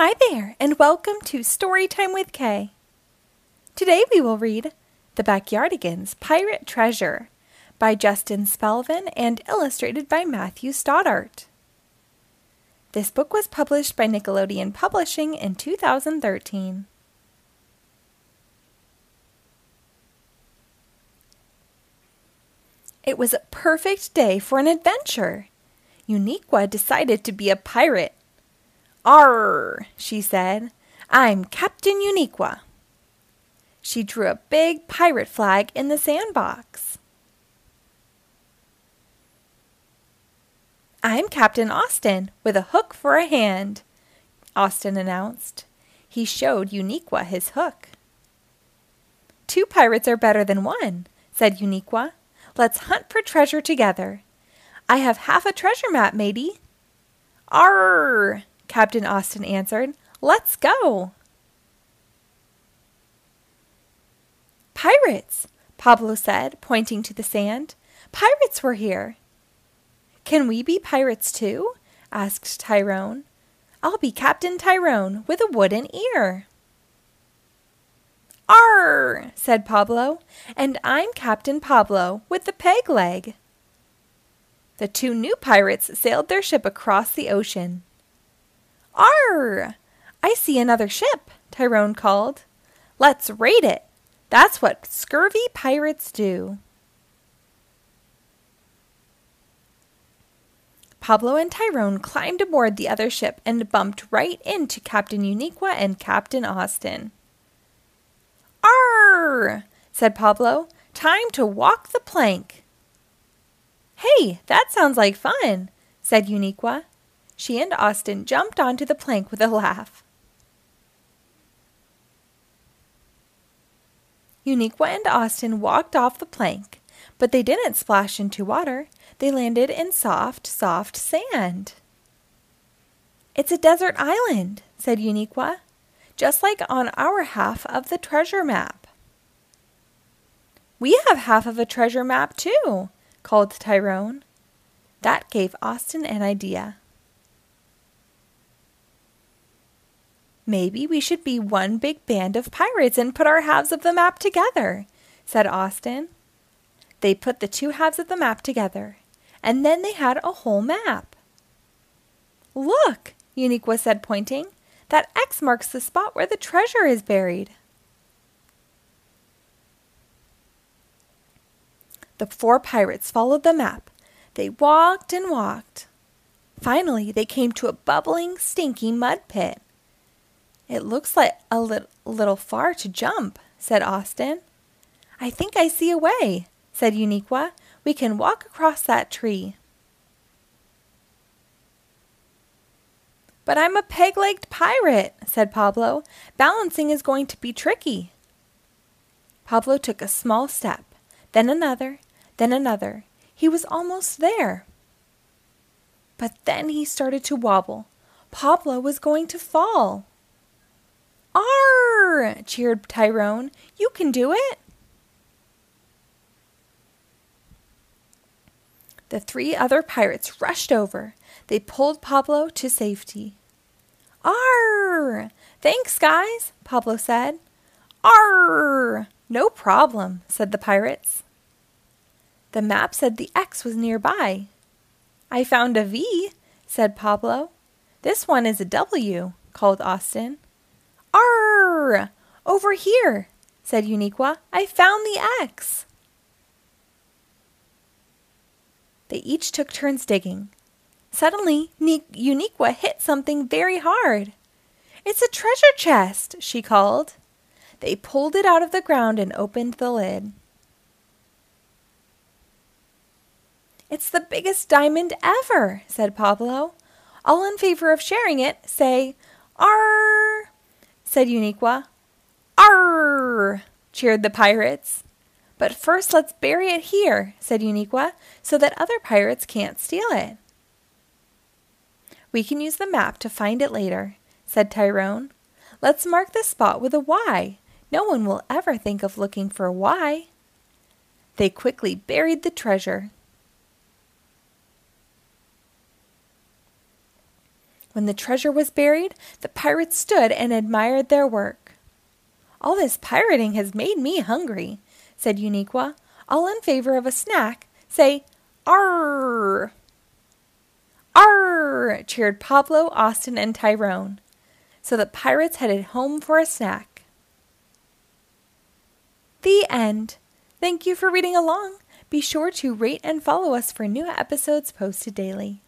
Hi there, and welcome to Storytime with K. Today we will read The Backyardigans Pirate Treasure by Justin Spelvin and illustrated by Matthew Stoddart. This book was published by Nickelodeon Publishing in 2013. It was a perfect day for an adventure. Uniqua decided to be a pirate. Arr, she said. I'm Captain Uniqua. She drew a big pirate flag in the sandbox. I'm Captain Austin with a hook for a hand, Austin announced. He showed Uniqua his hook. Two pirates are better than one, said Uniqua. Let's hunt for treasure together. I have half a treasure map, matey. Arr! Captain Austin answered. Let's go. Pirates, Pablo said, pointing to the sand. Pirates were here. Can we be pirates too? asked Tyrone. I'll be Captain Tyrone with a wooden ear. Arr, said Pablo, and I'm Captain Pablo with the peg leg. The two new pirates sailed their ship across the ocean. Arr! I see another ship, Tyrone called. Let's raid it. That's what scurvy pirates do. Pablo and Tyrone climbed aboard the other ship and bumped right into Captain Uniqua and Captain Austin. Arr! said Pablo. Time to walk the plank. Hey, that sounds like fun, said Uniqua. She and Austin jumped onto the plank with a laugh. Uniqua and Austin walked off the plank, but they didn't splash into water. They landed in soft, soft sand. It's a desert island, said Uniqua just like on our half of the treasure map. We have half of a treasure map too, called Tyrone. That gave Austin an idea. Maybe we should be one big band of pirates and put our halves of the map together, said Austin. They put the two halves of the map together, and then they had a whole map. Look, Uniqua said, pointing. That X marks the spot where the treasure is buried. The four pirates followed the map. They walked and walked. Finally, they came to a bubbling, stinky mud pit. It looks like a li- little far to jump, said Austin. I think I see a way, said Uniqua. We can walk across that tree. But I'm a peg legged pirate, said Pablo. Balancing is going to be tricky. Pablo took a small step, then another, then another. He was almost there. But then he started to wobble. Pablo was going to fall. Arr! cheered Tyrone. You can do it. The three other pirates rushed over. They pulled Pablo to safety. Arr! Thanks, guys, Pablo said. Arr! No problem, said the pirates. The map said the X was nearby. I found a V, said Pablo. This one is a W, called Austin. Arr! Over here, said Uniqua. I found the X. They each took turns digging. Suddenly, Uniqua hit something very hard. It's a treasure chest, she called. They pulled it out of the ground and opened the lid. It's the biggest diamond ever, said Pablo. All in favor of sharing it, say, Arr, said Uniqua. Arr, cheered the pirates. But first let's bury it here, said Uniqua, so that other pirates can't steal it. We can use the map to find it later, said Tyrone. Let's mark the spot with a Y. No one will ever think of looking for a Y. They quickly buried the treasure. When the treasure was buried, the pirates stood and admired their work. All this pirating has made me hungry, said Uniqua. All in favor of a snack, say Arr! Arr! cheered Pablo, Austin, and Tyrone. So the pirates headed home for a snack. The end. Thank you for reading along. Be sure to rate and follow us for new episodes posted daily.